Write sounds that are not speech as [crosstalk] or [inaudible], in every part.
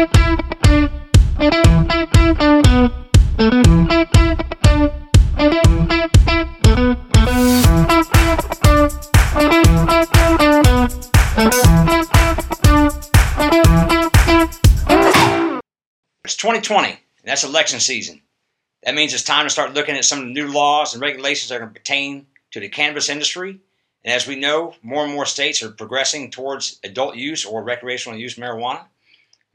It's 2020, and that's election season. That means it's time to start looking at some of the new laws and regulations that are going to pertain to the cannabis industry. And as we know, more and more states are progressing towards adult use or recreational use marijuana.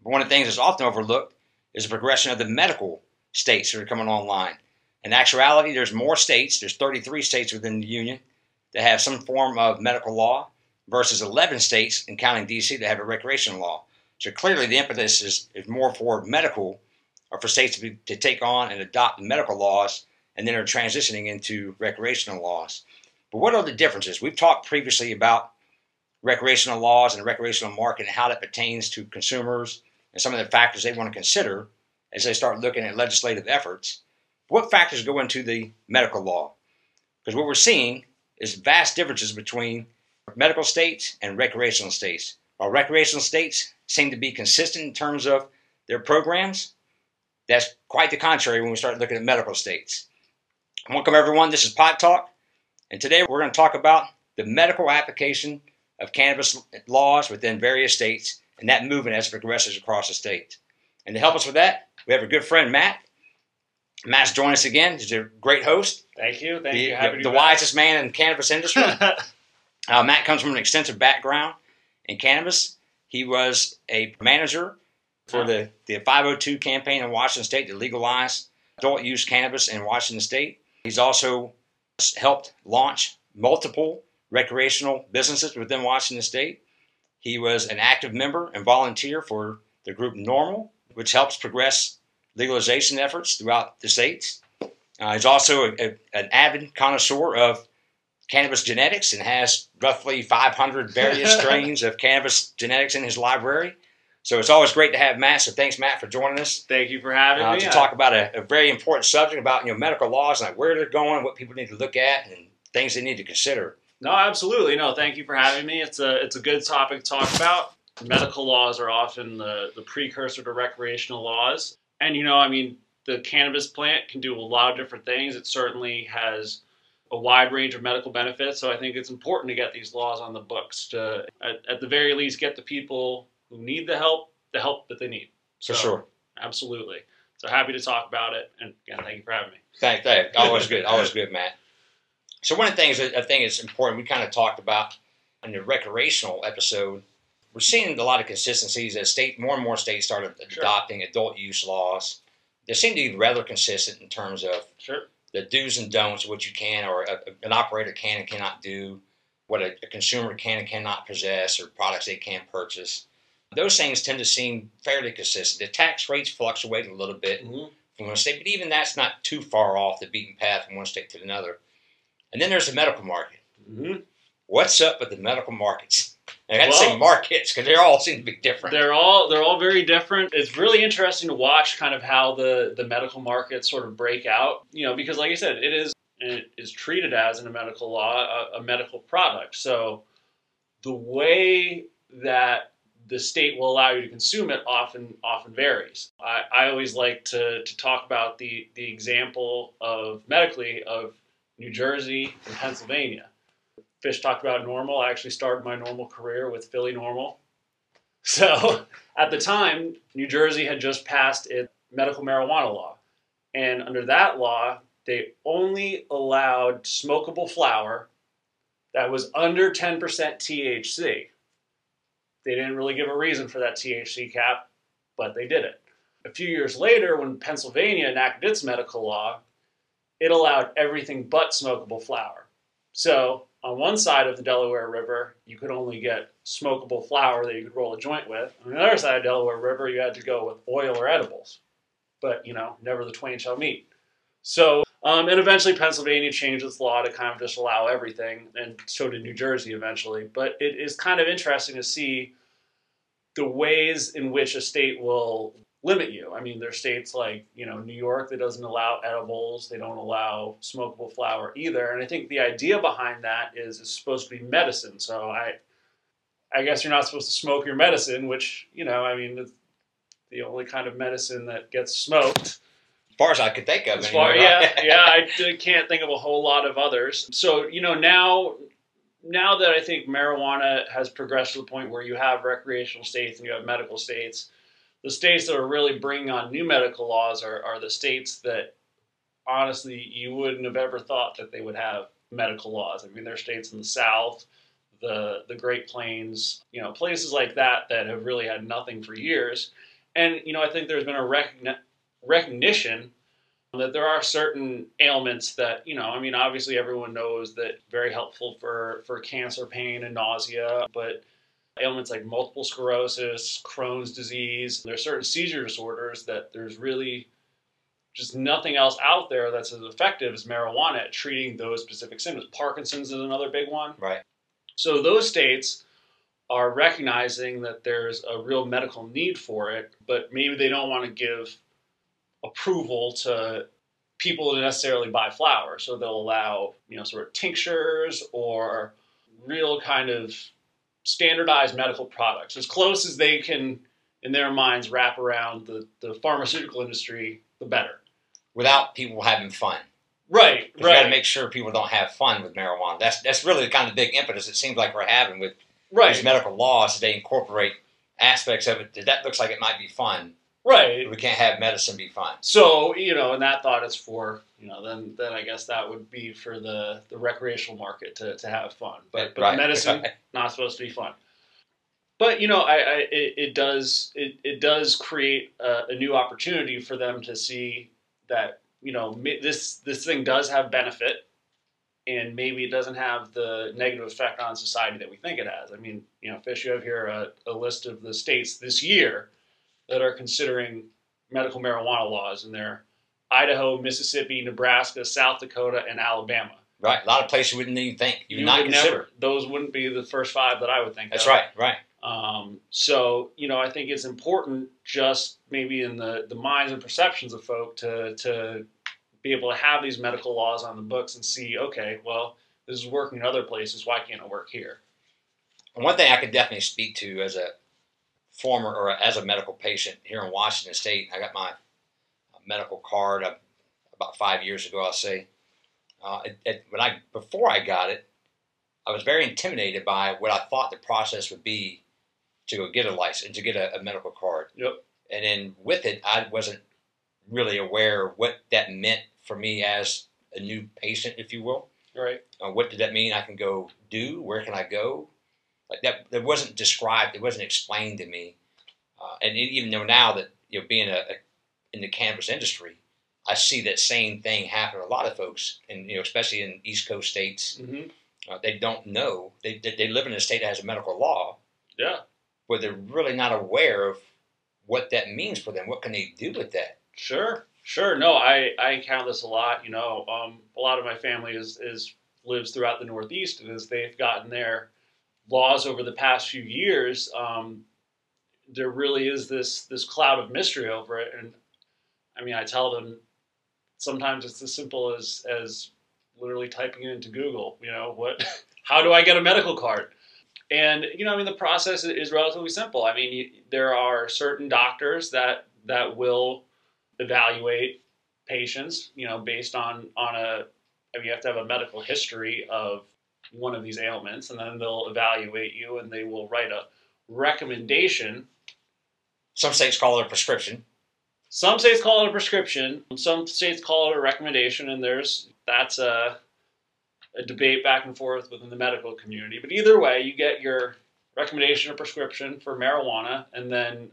One of the things that's often overlooked is the progression of the medical states that are coming online. In actuality, there's more states, there's 33 states within the union that have some form of medical law versus 11 states, and counting DC, that have a recreational law. So clearly, the impetus is, is more for medical or for states to, be, to take on and adopt medical laws and then are transitioning into recreational laws. But what are the differences? We've talked previously about recreational laws and the recreational market and how that pertains to consumers and some of the factors they want to consider as they start looking at legislative efforts. What factors go into the medical law? Because what we're seeing is vast differences between medical states and recreational states. While recreational states seem to be consistent in terms of their programs, that's quite the contrary when we start looking at medical states. Welcome, everyone. This is Pot Talk, and today we're going to talk about the medical application of cannabis laws within various states and that movement as it progresses across the state. And to help us with that, we have a good friend, Matt. Matt's joined us again. He's a great host. Thank you. Thank the, you. Happy the, the wisest man in the cannabis industry. [laughs] Uh, Matt comes from an extensive background in cannabis. He was a manager for the, the 502 campaign in Washington State to legalize adult use cannabis in Washington State. He's also helped launch multiple recreational businesses within Washington State. He was an active member and volunteer for the group NORML, which helps progress legalization efforts throughout the states. Uh, he's also a, a, an avid connoisseur of cannabis genetics and has roughly 500 various [laughs] strains of cannabis genetics in his library. So it's always great to have Matt. So thanks, Matt, for joining us Thank you for having uh, me. to talk about a, a very important subject about you know medical laws and like where they're going, what people need to look at, and things they need to consider. No, absolutely. No, thank you for having me. It's a it's a good topic to talk about. Medical laws are often the, the precursor to recreational laws. And you know, I mean, the cannabis plant can do a lot of different things. It certainly has a wide range of medical benefits. So I think it's important to get these laws on the books to at, at the very least get the people who need the help the help that they need. For sure. Absolutely. So happy to talk about it. And again, thank you for having me. Thank, thank. Always good. Always good, Matt. So one of the things that I think is important, we kind of talked about in the recreational episode. We're seeing a lot of consistencies as state more and more states started Sure. adopting adult use laws. They seem to be rather consistent in terms of Sure. the do's and don'ts, what you can or a, an operator can and cannot do, what a, a consumer can and cannot possess, or products they can purchase. Those things tend to seem fairly consistent. The tax rates fluctuate a little bit mm-hmm. from one state, but even that's not too far off the beaten path from one state to another. And then there's the medical market. Mm-hmm. What's up with the medical markets? I had to say markets because they all seem to be different. They're all they're all very different. It's really interesting to watch kind of how the the medical markets sort of break out. You know, because like I said, it is it is treated as in a medical law a, a medical product. So the way that the state will allow you to consume it often often varies. I, I always like to, to talk about the, the example of medically of New Jersey and Pennsylvania. Fish talked about NORML. I actually started my NORML career with Philly NORML. [laughs] So at the time, New Jersey had just passed its medical marijuana law. And under that law, they only allowed smokable flower that was under 10% THC. They didn't really give a reason for that THC cap, but they did it. A few years later, when Pennsylvania enacted its medical law, it allowed everything but smokable flour. So, on one side of the Delaware River, you could only get smokable flour that you could roll a joint with. On the other side of Delaware River, you had to go with oil or edibles. But, you know, never the twain shall meet. So, um, and eventually Pennsylvania changed its law to kind of just allow everything, and so did New Jersey eventually. But it is kind of interesting to see the ways in which a state will limit you. I mean, there's states like, you know, New York that doesn't allow edibles, they don't allow smokable flower either. And I think the idea behind that is it's supposed to be medicine. So I I guess you're not supposed to smoke your medicine, which, you know, I mean, it's- the only kind of medicine that gets smoked. As far as I could think of, As anyway, far, right? yeah, yeah, [laughs] I can't think of a whole lot of others. So you know now, now that I think marijuana has progressed to the point where you have recreational states and you have medical states, the states that are really bringing on new medical laws are, are the states that honestly you wouldn't have ever thought that they would have medical laws. I mean, there are states in the South, the the Great Plains, you know, places like that that have really had nothing for years. And you know, I think there's been a recogni- recognition that there are certain ailments that you know. I mean, obviously everyone knows that very helpful for for cancer, pain, and nausea, but ailments like multiple sclerosis, Crohn's disease, There are certain seizure disorders that there's really just nothing else out there that's as effective as marijuana at treating those specific symptoms. Parkinson's is another big one. Right. So those states are recognizing that there's a real medical need for it, but maybe they don't want to give approval to people to necessarily buy flower. So they'll allow, you know, sort of tinctures or real kind of standardized medical products as close as they can in their minds wrap around the, the pharmaceutical industry, the better. Without people having fun. Right, 'Cause You got to make sure people don't have fun with marijuana. That's that's really the kind of big impetus it seems like we're having with right, these medical laws. They incorporate aspects of it that looks like it might be fun. right. We can't have medicine be fun. So you know, and that thought is for you know, then then I guess that would be for the the recreational market to, to have fun, but but Right, medicine right. [laughs] not supposed to be fun. But you know, I, I it, it does it, it does create a, a new opportunity for them to see that you know this this thing does have benefit, and maybe it doesn't have the negative effect on society that we think it has. I mean, you know, Fish, you have here a, a list of the states this year that are considering medical marijuana laws, and they're Idaho, Mississippi, Nebraska, South Dakota, and Alabama. Right. A lot of places you wouldn't even think. You would not would consider. never; those wouldn't be the first five that I would think. That's of. right. Right. Um, so you know, I think it's important, just maybe in the the minds and perceptions of folk, to to be able to have these medical laws on the books and see, okay, well, this is working in other places. Why can't it work here? And one thing I could definitely speak to as a former or as a medical patient here in Washington State, I got my medical card uh, about five years ago. I'll say, uh, it, it, when I before I got it, I was very intimidated by what I thought the process would be to go get a license, to get a, a medical card. Yep. And then with it, I wasn't really aware of what that meant for me as a new patient, if you will. Right. Uh, what did that mean? I can go do? Where can I go? Like that, that wasn't described. It wasn't explained to me. Uh, and even though now that you know, being a, a in the cannabis industry, I see that same thing happen to a lot of folks, and you know, especially in East Coast states, Mm-hmm. uh, they don't know. They, they live in a state that has a medical law, Yeah. but they're really not aware of what that means for them. What can they do with that? Sure, sure. No, I, I encounter this a lot. You know, um, a lot of my family is, is lives throughout the Northeast, and as they've gotten their laws over the past few years, um, there really is this this cloud of mystery over it. And I mean, I tell them sometimes it's as simple as as literally typing it into Google. You know, what? [laughs] How do I get a medical card? And you know, I mean, the process is relatively simple. I mean, you, there are certain doctors that that will evaluate patients, you know, based on on a. I mean, you have to have a medical history of one of these ailments, and then they'll evaluate you, and they will write a recommendation. Some states call it a prescription. Some states call it a prescription. Some states call it a recommendation, and there's that's a a debate back and forth within the medical community. But either way, you get your recommendation or prescription for marijuana, and then,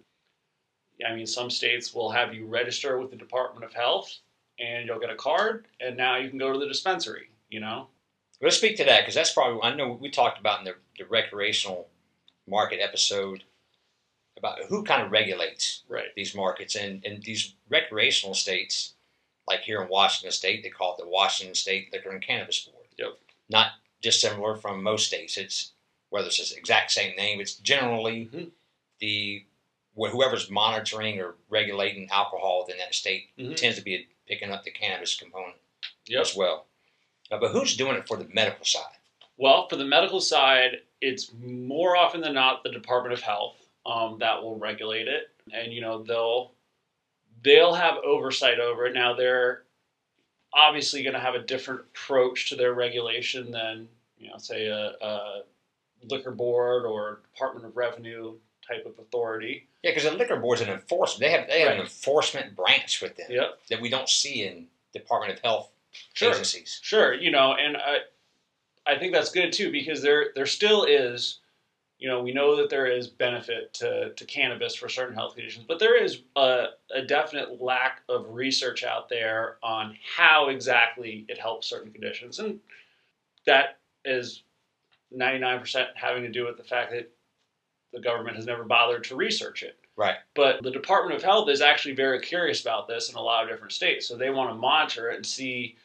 I mean, some states will have you register with the Department of Health, and you'll get a card, and now you can go to the dispensary. You know, Let's speak to that because that's probably I know we talked about in the, the recreational market episode about who kind of regulates right? these markets and, and these recreational states, like here in Washington State, they call it the Washington State Liquor and Cannabis Board. Yep. Not dissimilar from most states. It's whether it's the exact same name. It's generally Mhm. the wh- whoever's monitoring or regulating alcohol within that state Mhm. tends to be picking up the cannabis component Yep. as well. Uh, but who's doing it for the medical side? Well, for the medical side, it's more often than not the Department of Health. Um, that will regulate it, and you know they'll they'll have oversight over it. Now they're obviously going to have a different approach to their regulation than you know, say a, a liquor board or Department of Revenue type of authority. Yeah, because the liquor board's an enforcement. They have they have Right. an enforcement branch with them Yep. that we don't see in Department of Health Sure. agencies. Sure, you know, and I, I think that's good too because there there still is, you know, we know that there is benefit to, to cannabis for certain health conditions, but there is a, a definite lack of research out there on how exactly it helps certain conditions, and that is ninety nine percent having to do with the fact that the government has never bothered to research it. Right. But the Department of Health is actually very curious about this in a lot of different states. So they want to monitor it and see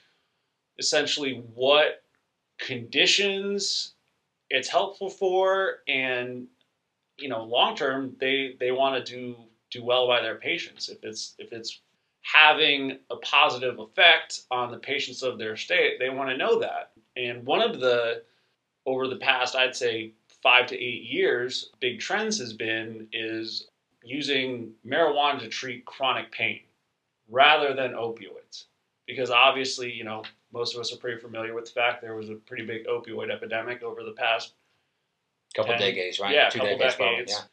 essentially what conditions it's helpful for and you know long term they they want to do do well by their patients. If it's if it's having a positive effect on the patients of their state they want to know that. And one of the over the past i'd say five to eight years big trends has been is using marijuana to treat chronic pain rather than opioids. Because obviously you know most of us are pretty familiar with the fact there was a pretty big opioid epidemic over the past Couple And- decades, right? yeah, Two couple decades, probably, decades. yeah.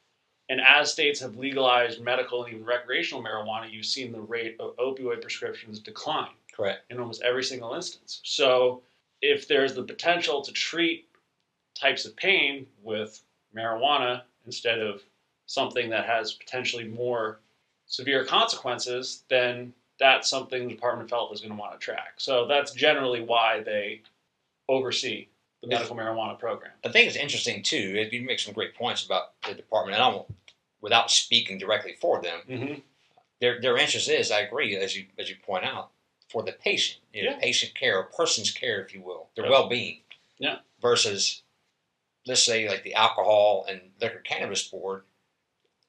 And as states have legalized medical and even recreational marijuana, you've seen the rate of opioid prescriptions decline Correct. in almost every single instance. So, if there's the potential to treat types of pain with marijuana instead of something that has potentially more severe consequences, then that's something the Department of Health is going to want to track. So, that's generally why they oversee the medical marijuana program. The thing it's interesting too. You make some great points about the department, and I won't, without speaking directly for them, Mm-hmm. their their interest is, I agree, as you as you point out, for the patient, you know, Yeah. patient care, or person's care, if you will, their Yeah. well being. Yeah. Versus, let's say, like the alcohol and liquor cannabis board,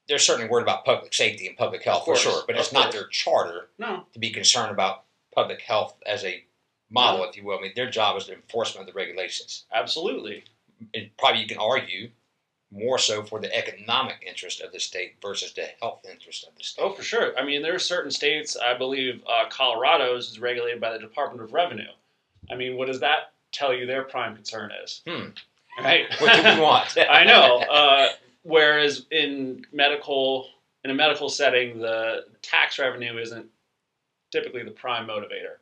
they're certainly worried about public safety and public health for sure, but of it's not their charter No, to be concerned about public health as a model, if you will. I mean, their job is the enforcement of the regulations. absolutely. And probably you can argue more so for the economic interest of the state versus the health interest of the state. Oh, for sure. I mean, there are certain states, I believe uh, Colorado's is regulated by the Department of Revenue. I mean, what does that tell you their prime concern is? Hmm. Right? What do we want? [laughs] I know. Uh, whereas in medical, in a medical setting, the tax revenue isn't typically the prime motivator.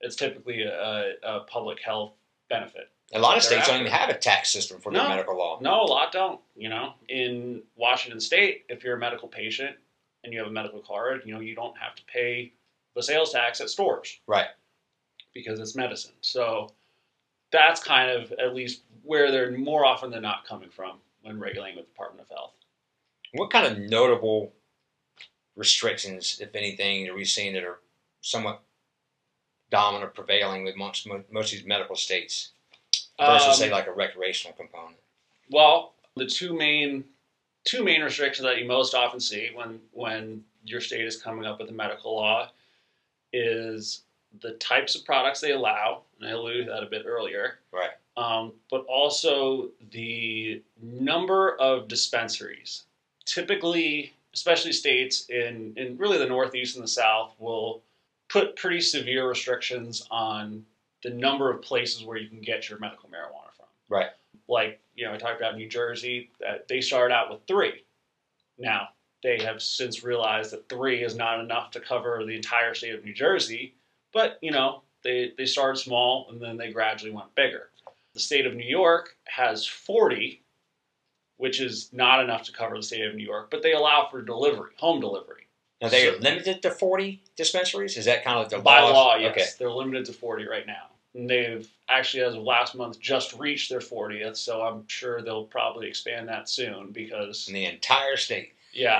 It's typically a, a public health benefit. A lot of states don't even have a tax system for their medical law. No, a lot don't. You know, in Washington State, if you're a medical patient and you have a medical card, you know, you don't have to pay the sales tax at stores. Right. Because it's medicine. So that's kind of at least where they're more often than not coming from when regulating with the Department of Health. What kind of notable restrictions, if anything, are we seeing that are somewhat dominant, or prevailing amongst mo- most of these medical states versus, Um, say, like a recreational component? Well, the two main two main restrictions that you most often see when when your state is coming up with a medical law is the types of products they allow, and I alluded to that a bit earlier. Right. Um, but also the number of dispensaries. Typically, especially states in, in really the Northeast and the South, will put pretty severe restrictions on the number of places where you can get your medical marijuana from. Right. Like, you know, I talked about New Jersey, that they started out with three. Now, they have since realized that three is not enough to cover the entire state of New Jersey, but, you know, they, they started small and then they gradually went bigger. The state of New York has 40, which is not enough to cover the state of New York, but they allow for delivery, home delivery. Now, they So- are limited to 40 dispensaries? Is that kind of the By laws? law, yes. Okay. They're limited to 40 right now. And they've actually, as of last month, just reached their 40th, so I'm sure they'll probably expand that soon because, In the entire state. yeah,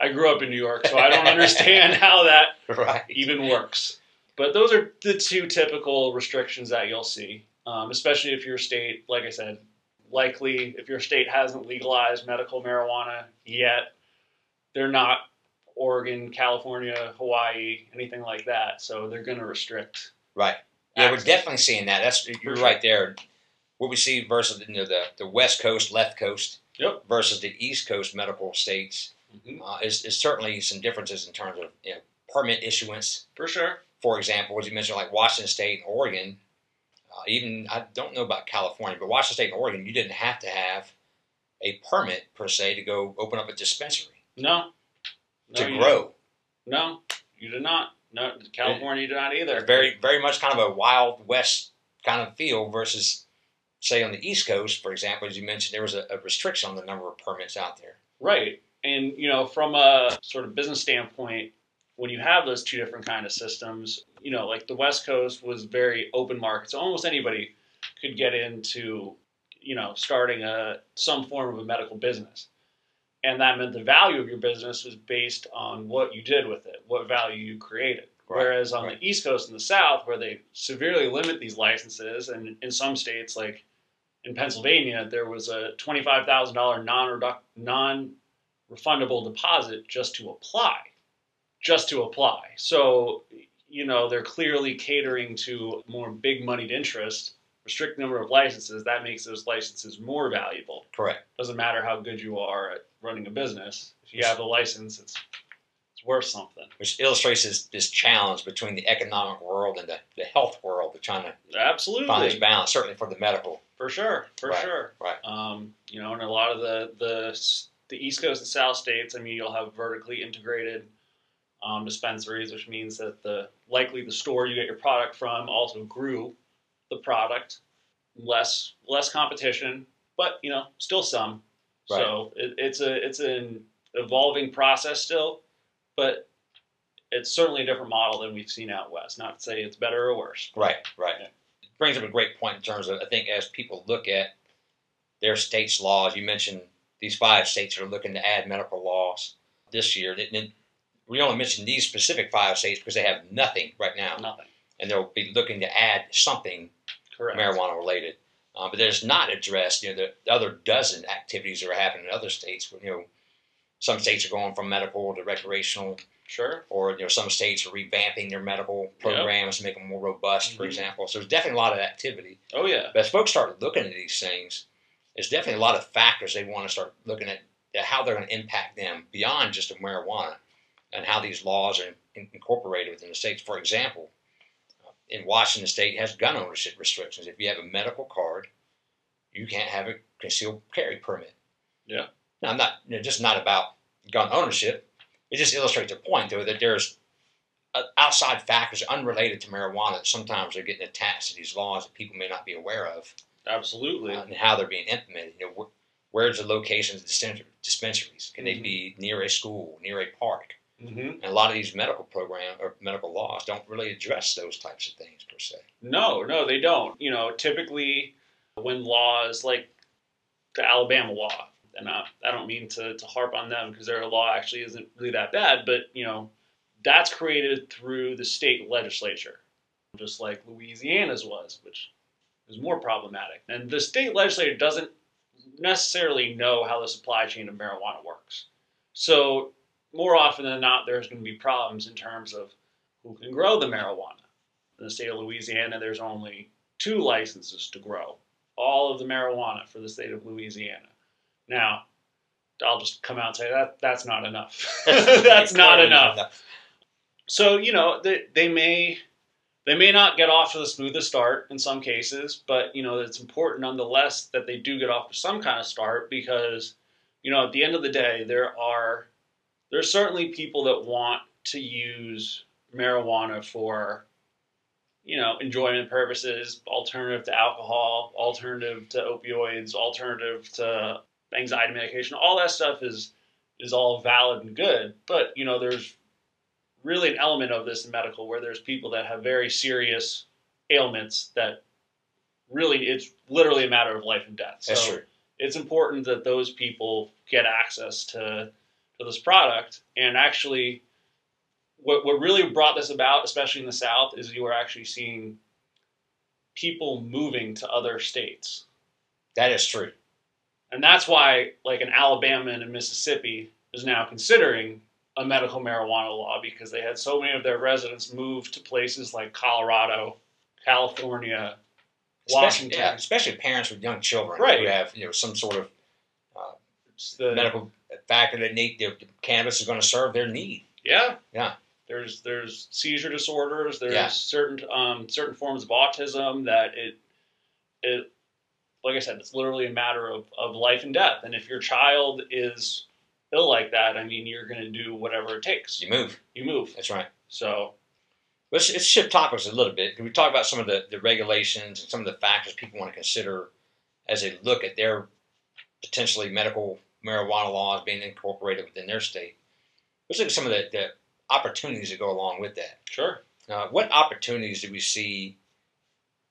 I, I grew up in New York, so I don't understand [laughs] how that Right. even works. But those are the two typical restrictions that you'll see, um, especially if your state, like I said, likely if your state hasn't legalized medical marijuana yet, they're not Oregon, California, Hawaii, anything like that. So they're going to restrict. Right. Yeah, we're definitely seeing that. That's you're right there. What we see versus you know, the the West Coast, left coast, Yep. versus the East Coast medical states Mhm. uh, is, is certainly some differences in terms of you know, permit issuance. For sure. For example, as you mentioned, like Washington State and Oregon, uh, even I don't know about California, but Washington State and Oregon, you didn't have to have a permit per se to go open up a dispensary No. No, to you- grow. No, you did not. No, California did not either. Very, very much kind of a wild west kind of feel versus, say, on the East Coast, for example, as you mentioned, there was a, a restriction on the number of permits out there. Right. And you know, from a sort of business standpoint, when you have those two different kind of systems, you know, like the West Coast was very open market, so almost anybody could get into, you know, starting a some form of a medical business. And that meant the value of your business was based on what you did with it, what value you created. Right, Whereas on right. the East Coast and the South, where they severely limit these licenses, and in some states, like in Pennsylvania, there was a twenty-five thousand dollar non non-refundable deposit just to apply, just to apply. So, you know, they're clearly catering to more big-moneyed interest, restrict number of licenses. That makes those licenses more valuable. Correct. Doesn't matter how good you are at running a business. If you have a license, it's it's worth something. Which illustrates this, this challenge between the economic world and the, the health world. They're trying to Absolutely. find this balance, certainly for the medical. For sure, for Right, sure. right. Um, you know, and a lot of the, the the East Coast and South states, I mean, you'll have vertically integrated um, dispensaries, which means that the likely the store you get your product from also grew the product. Less less competition, but you know, still some. So it, it's a it's an evolving process still, but it's certainly a different model than we've seen out west. Not to say it's better or worse. Right, right. Yeah. It brings up a great point in terms of, I think, as people look at their state's laws, you mentioned these five states are looking to add medical laws this year. We only mentioned these specific five states because they have nothing right now, Nothing. and they'll be looking to add something Correct. marijuana related. Uh, but there's not addressed, you know, the, the other dozen activities that are happening in other states. You know, some states are going from medical to recreational, Sure. or you know, some states are revamping their medical programs to make them more robust, for Mhm. example. So there's definitely a lot of activity. Oh yeah. But as folks start looking at these things, there's definitely a lot of factors they want to start looking at, at how they're going to impact them beyond just the marijuana and how these laws are in, incorporated within the states. For example, in Washington State has gun ownership restrictions. If you have a medical card, you can't have a concealed carry permit. Yeah. Now, I'm not you know, just not about gun ownership. It just illustrates a point, though, that there's uh, outside factors unrelated to marijuana that sometimes are getting attached to these laws that people may not be aware of Absolutely. uh, and how they're being implemented. You know, wh- where's the locations of dispensar- dispensaries? Can they be near a school, near a park? Hmm And a lot of these medical program or medical laws don't really address those types of things per se. No, no, they don't. You know, typically when laws like the Alabama law, and I, I don't mean to, to harp on them because their law actually isn't really that bad, but you know, that's created through the state legislature, just like Louisiana's was, which is more problematic. And the state legislature doesn't necessarily know how the supply chain of marijuana works. So more often than not, there's going to be problems in terms of who can grow the marijuana. In the state of Louisiana, there's only two licenses to grow all of the marijuana for the state of Louisiana. Now, I'll just come out and say that that's not enough. [laughs] that's not enough. So you know they, they may they may not get off to the smoothest start in some cases, but you know it's important nonetheless that they do get off to some kind of start because you know at the end of the day there are there's certainly people that want to use marijuana for you know enjoyment purposes, alternative to alcohol, alternative to opioids, alternative to anxiety medication. All that stuff is is all valid and good, but you know there's really an element of this in medical where there's people that have very serious ailments that really it's literally a matter of life and death. So That's true. it's important that those people get access to to this product and actually what what really brought this about, especially in the South, is you are actually seeing people moving to other states. That is true. And that's why, like, an Alabama and a Mississippi is now considering a medical marijuana law because they had so many of their residents move to places like Colorado, California, Especially, Washington. yeah, especially parents with young children Right. who have you know some sort of uh, the medical factor that need the cannabis is going to serve their need. Yeah. Yeah. There's there's seizure disorders. There's Yeah. certain um, certain forms of autism that it it like I said, it's literally a matter of, of life and death. And if your child is ill like that, I mean, you're going to do whatever it takes. You move. You move. That's right. So Let's, let's shift topics a little bit. Can we talk about some of the, the regulations and some of the factors people want to consider as they look at their potentially medical marijuana laws being incorporated within their state? Let's look at some of the, the opportunities that go along with that. sure. Uh, what opportunities do we see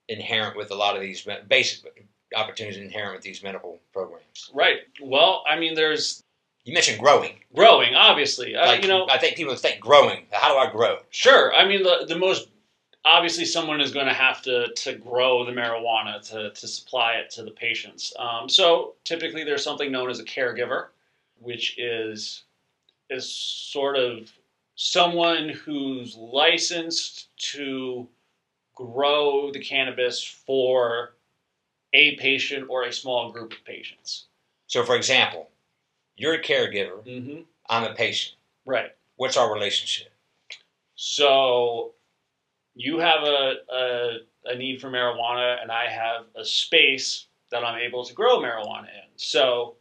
inherent with a lot of these basic opportunities inherent with these medical programs? Right. Well, I mean, there's You mentioned growing. growing, obviously. Uh, you know, I think people think growing. How do I grow? Sure. I mean, the, the most obviously someone is going to have to to grow the marijuana to to supply it to the patients. Um, so typically, there's something known as a caregiver, which is is sort of someone who's licensed to grow the cannabis for a patient or a small group of patients. So, for example, you're a caregiver. Mm-hmm. I'm a patient. Right. What's our relationship? So you have a, a, a need for marijuana, and I have a space that I'm able to grow marijuana in. So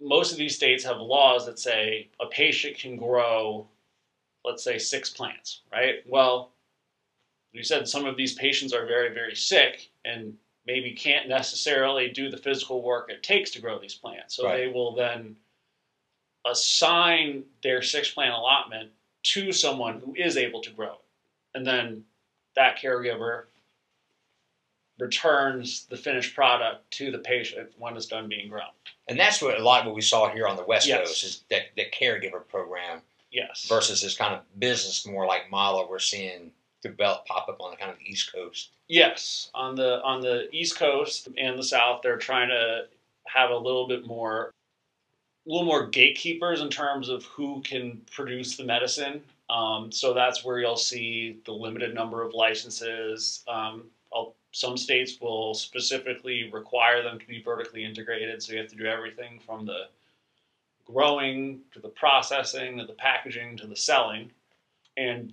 most of these states have laws that say a patient can grow, let's say, six plants, right? Well, you said some of these patients are very, very sick and maybe can't necessarily do the physical work it takes to grow these plants. So Right. they will then assign their six plant allotment to someone who is able to grow it. And then that caregiver returns the finished product to the patient when it's done being grown. And that's what a lot of what we saw here on the West Yes. Coast is that, that caregiver program Yes. versus this kind of business more like model we're seeing develop pop up on the kind of the East Coast. Yes, on the on the East Coast and the South, they're trying to have a little bit more, a little more gatekeepers in terms of who can produce the medicine. Um, so that's where you'll see the limited number of licenses. Um, some states will specifically require them to be vertically integrated, so you have to do everything from the growing to the processing to the packaging to the selling. And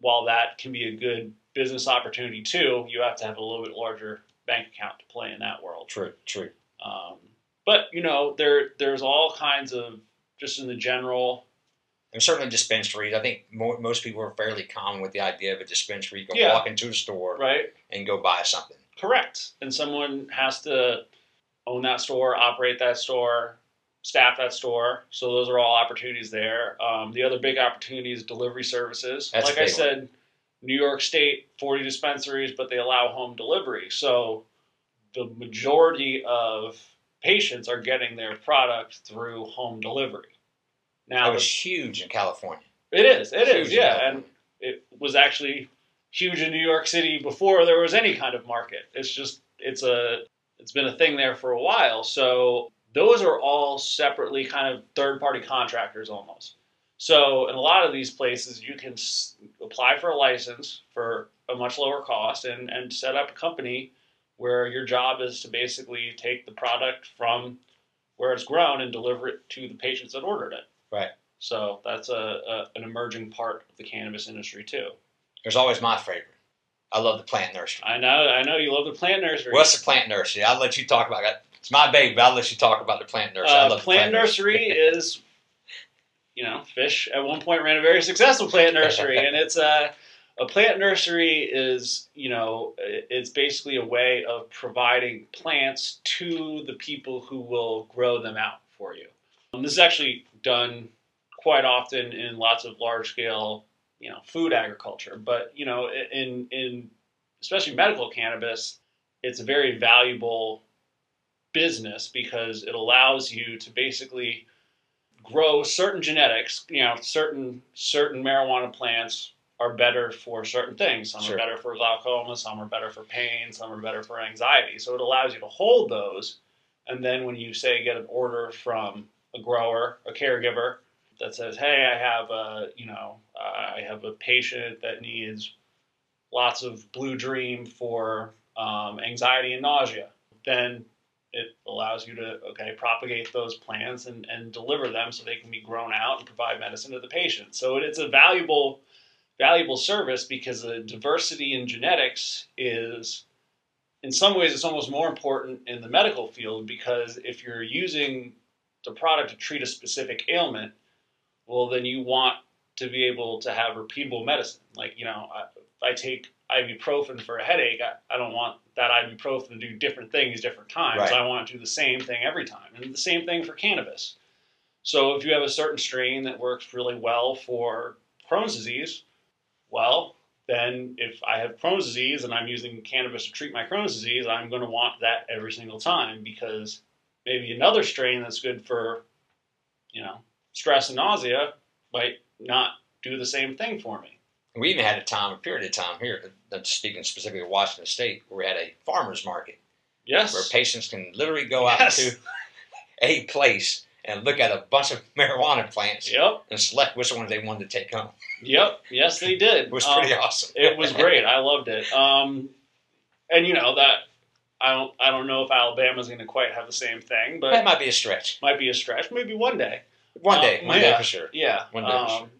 while that can be a good business opportunity too, you have to have a little bit larger bank account to play in that world. True, true. Um, but you know, there there's all kinds of just in the general. And certainly dispensaries. I think mo most people are fairly common with the idea of a dispensary. You can Yeah. walk into a store Right. and go buy something. Correct. And someone has to own that store, operate that store, staff that store. So those are all opportunities there. Um, the other big opportunity is delivery services. That's like I one. said, New York State, 40 dispensaries, but they allow home delivery. So the majority of patients are getting their product through home delivery. Now, That was huge in California. it is. It Huge is. Yeah, and it was actually huge in New York City before there was any kind of market. It's just it's a it's been a thing there for a while. So those are all separately kind of third party contractors almost. So in a lot of these places, you can s- apply for a license for a much lower cost and and set up a company where your job is to basically take the product from where it's grown and deliver it to the patients that ordered it. Right. So that's a, a an emerging part of the cannabis industry too. There's always my favorite. I love the plant nursery. I know, I know you love the plant nursery. What's the plant nursery? I'll let you talk about that. It's my baby, but I'll let you talk about the plant nursery. I uh, the plant nursery is, [laughs] you know, Fish at one point ran a very successful plant nursery, and it's a a plant nursery is you know it's basically a way of providing plants to the people who will grow them out for you. Um, this is actually done quite often in lots of large scale you know food agriculture, but you know in in especially medical cannabis, it's a very valuable business because it allows you to basically grow certain genetics. You know, certain certain marijuana plants are better for certain things. Some Sure. are better for glaucoma, some are better for pain, some are better for anxiety. So it allows you to hold those, and then when you say get an order from a grower, a caregiver that says, "Hey, I have a you know I have a patient that needs lots of Blue Dream for um, anxiety and nausea," then it allows you to okay propagate those plants and, and deliver them so they can be grown out and provide medicine to the patient. So it's a valuable valuable service because the diversity in genetics is in some ways it's almost more important in the medical field because if you're using the product to treat a specific ailment, well then you want to be able to have repeatable medicine. Like you know, if I take ibuprofen for a headache, I, I don't want that ibuprofen to do different things different times. Right. I want to do the same thing every time. And the same thing for cannabis. So if you have a certain strain that works really well for Crohn's disease, well, then if I have Crohn's disease and I'm using cannabis to treat my Crohn's disease, I'm going to want that every single time because maybe another strain that's good for, you know, stress and nausea might not do the same thing for me. We even had a time, a period of time here, speaking specifically of Washington State, where we had a farmer's market Yes. where patients can literally go out Yes. to a place and look at a bunch of marijuana plants Yep. and select which ones they wanted to take home. Yep. Yes, they did. [laughs] It was Um, pretty awesome. it was great. I loved it. Um, and you know that I don't I don't know if Alabama's going to quite have the same thing, but that might be a stretch. might be a stretch. Maybe one day. One Uh, day, one day yeah. for sure. Yeah. One day for sure. Um,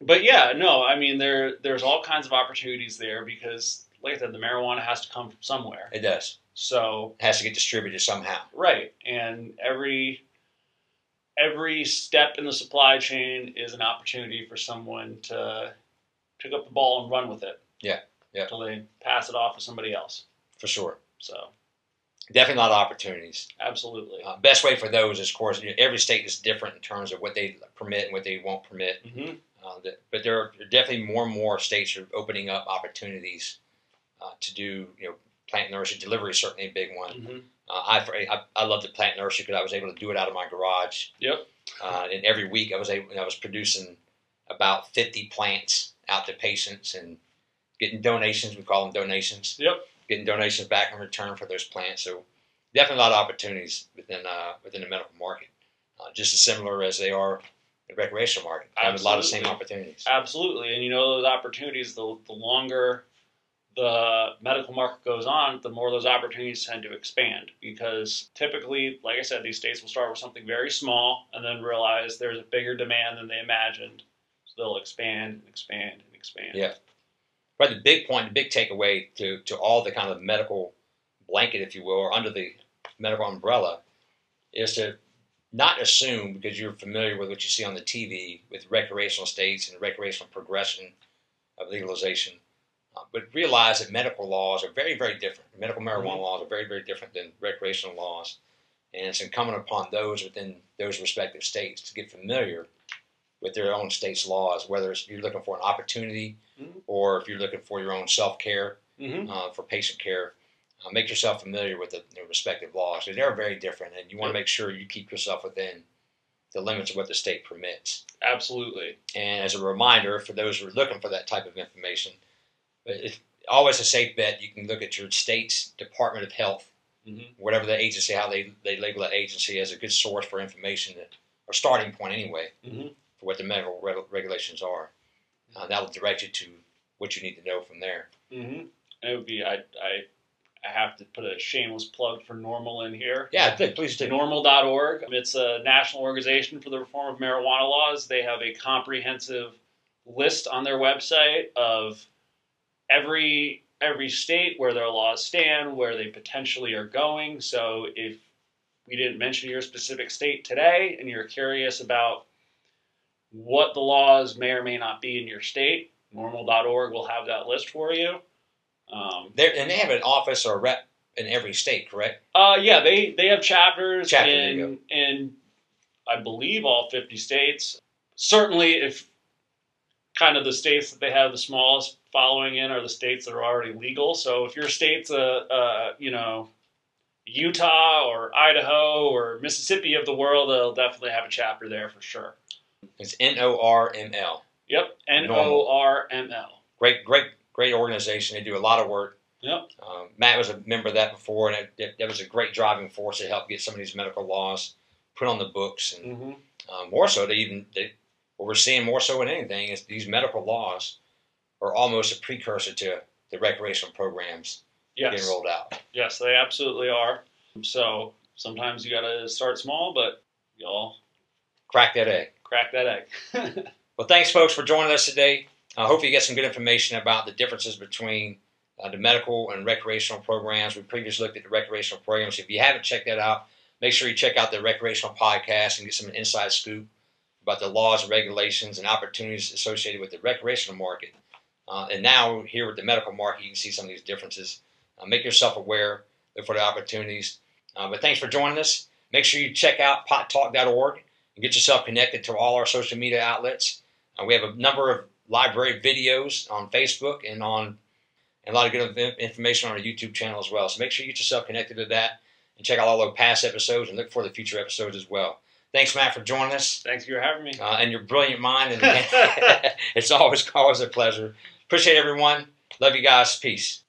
but yeah, no. I mean, there there's all kinds of opportunities there because, like I said, the marijuana has to come from somewhere. It does. So It has to get distributed somehow. right, and every every step in the supply chain is an opportunity for someone to pick up the ball and run with it. Yeah, yeah. Until they pass it off to somebody else. For sure. So Definitely a lot of opportunities. absolutely. Uh, best way for those is, of course, you know, every state is different in terms of what they permit and what they won't permit. hmm Uh, that, but there are definitely more and more states are opening up opportunities uh, to do, you know, plant nursery delivery is certainly a big one. hmm Uh, I, I I love the plant nursery because I was able to do it out of my garage. Yep. Uh, and every week I was able, I was producing about fifty plants out to patients and getting donations. We call them donations. Yep. Getting donations back in return for those plants. So definitely a lot of opportunities within uh, within the medical market, uh, just as similar as they are in the recreational market. I Have a lot of the same opportunities. Absolutely, and you know those opportunities. The the longer the medical market goes on, the more those opportunities tend to expand. Because typically, like I said, these states will start with something very small and then realize there's a bigger demand than they imagined. So they'll expand and expand and expand. Yeah. But the big point, the big takeaway to, to all the kind of medical blanket, if you will, or under the medical umbrella, is to not assume because you're familiar with what you see on the TV with recreational states and recreational progression of legalization, uh, but realize that medical laws are very, very different. Medical marijuana Mhm. laws are very, very different than recreational laws, and it's incumbent upon those within those respective states to get familiar with their own state's laws, whether it's you're looking for an opportunity Mhm. or if you're looking for your own self care hmm uh, for patient care, uh, make yourself familiar with the, the respective laws. They're very different, and you want to make sure you keep yourself within the limits of what the state permits. Absolutely. And as a reminder for those who are looking for that type of information, it's always a safe bet. You can look at your state's Department of Health, hmm whatever the agency, how they, they label that agency as a good source for information, that, or starting point anyway, hmm for what the medical reg- regulations are. Uh, that will direct you to what you need to know from there. hmm And it would be I I I have to put a shameless plug for NORML in here. Yeah, please, please do. NORML.org. It's a national organization for the reform of marijuana laws. They have a comprehensive list on their website of every every state where their laws stand, where they potentially are going. So if we didn't mention your specific state today and you're curious about what the laws may or may not be in your state, norml.org will have that list for you. Um, and they have an office or a rep in every state, correct? uh, yeah, they, they have chapters Chapter, in in I believe all fifty states. Certainly, if kind of the states that they have the smallest following in are the states that are already legal. So if your state's a, a you know Utah or Idaho or Mississippi of the world, they'll definitely have a chapter there for sure. It's N O R M L. Yep, N O R M L. Great, great, great organization. They do a lot of work. Yep. Um, Matt was a member of that before, and it, that was a great driving force to help get some of these medical laws put on the books. And hmm um, more so, they even they, what we're seeing more so than anything is these medical laws are almost a precursor to the recreational programs getting rolled out. Yes, they absolutely are. So sometimes you got to start small, but y'all Crack that egg. Crack that egg. [laughs] Well, thanks, folks, for joining us today. I hope you get some good information about the differences between uh, the medical and recreational programs. We previously looked at the recreational programs. If you haven't checked that out, make sure you check out the recreational podcast and get some inside scoop about the laws and regulations and opportunities associated with the recreational market. Uh, and now, here with the medical market, you can see some of these differences. Uh, make yourself aware, look for the opportunities. Uh, but thanks for joining us. Make sure you check out pottalk.org and get yourself connected to all our social media outlets. Uh, we have a number of library videos on Facebook and on and a lot of good information on our YouTube channel as well. So make sure you get yourself connected to that and check out all the past episodes and look for the future episodes as well. Thanks, Matt, for joining us Thanks for having me. uh, and your brilliant mind. And [laughs] [laughs] it's always always a pleasure. Appreciate everyone. Love you guys. Peace.